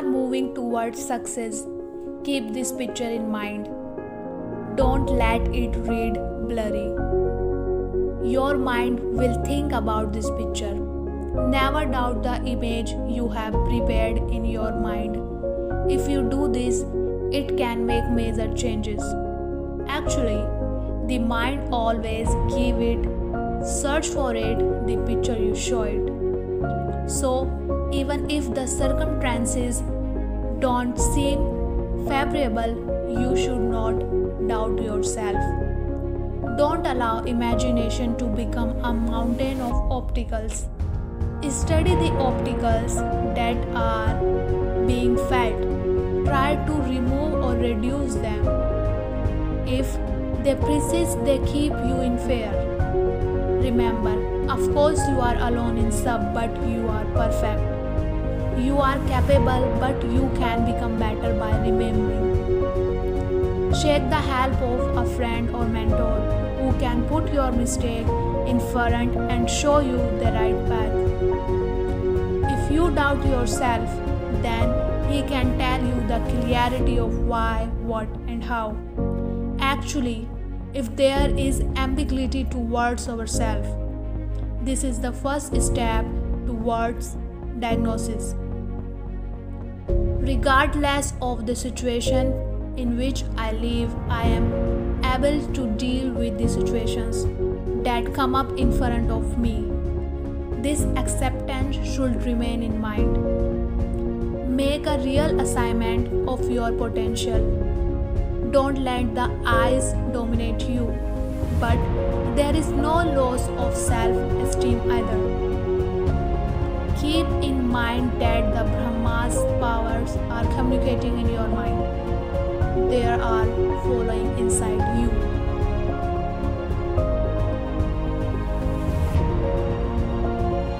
are moving towards success, keep this picture in mind. Don't let it read blurry. Your mind will think about this picture. Never doubt the image you have prepared in your mind. If you do this, it can make major changes. Actually, the mind always give it search for it the picture you show it. So, even if the circumstances don't seem favorable, you should not doubt yourself. Don't allow imagination to become a mountain of obstacles. Study the obstacles that are being fed. Try to remove or reduce them. If they persist, they keep you in fear. Remember, of course, you are alone in sub, but you are perfect. You are capable, but you can become better by remembering. Seek the help of a friend or mentor who can put your mistake in front and show you the right path. If you doubt yourself, then he can tell you the clarity of why, what, and how. Actually, if there is ambiguity towards ourselves, this is the first step towards diagnosis. Regardless of the situation in which I live, I am able to deal with the situations that come up in front of me. This acceptance should remain in mind. Make a real assignment of your potential. Don't let the eyes dominate you, but there is no loss of self esteem either. Keep in mind that powers are communicating in your mind. They are following inside you.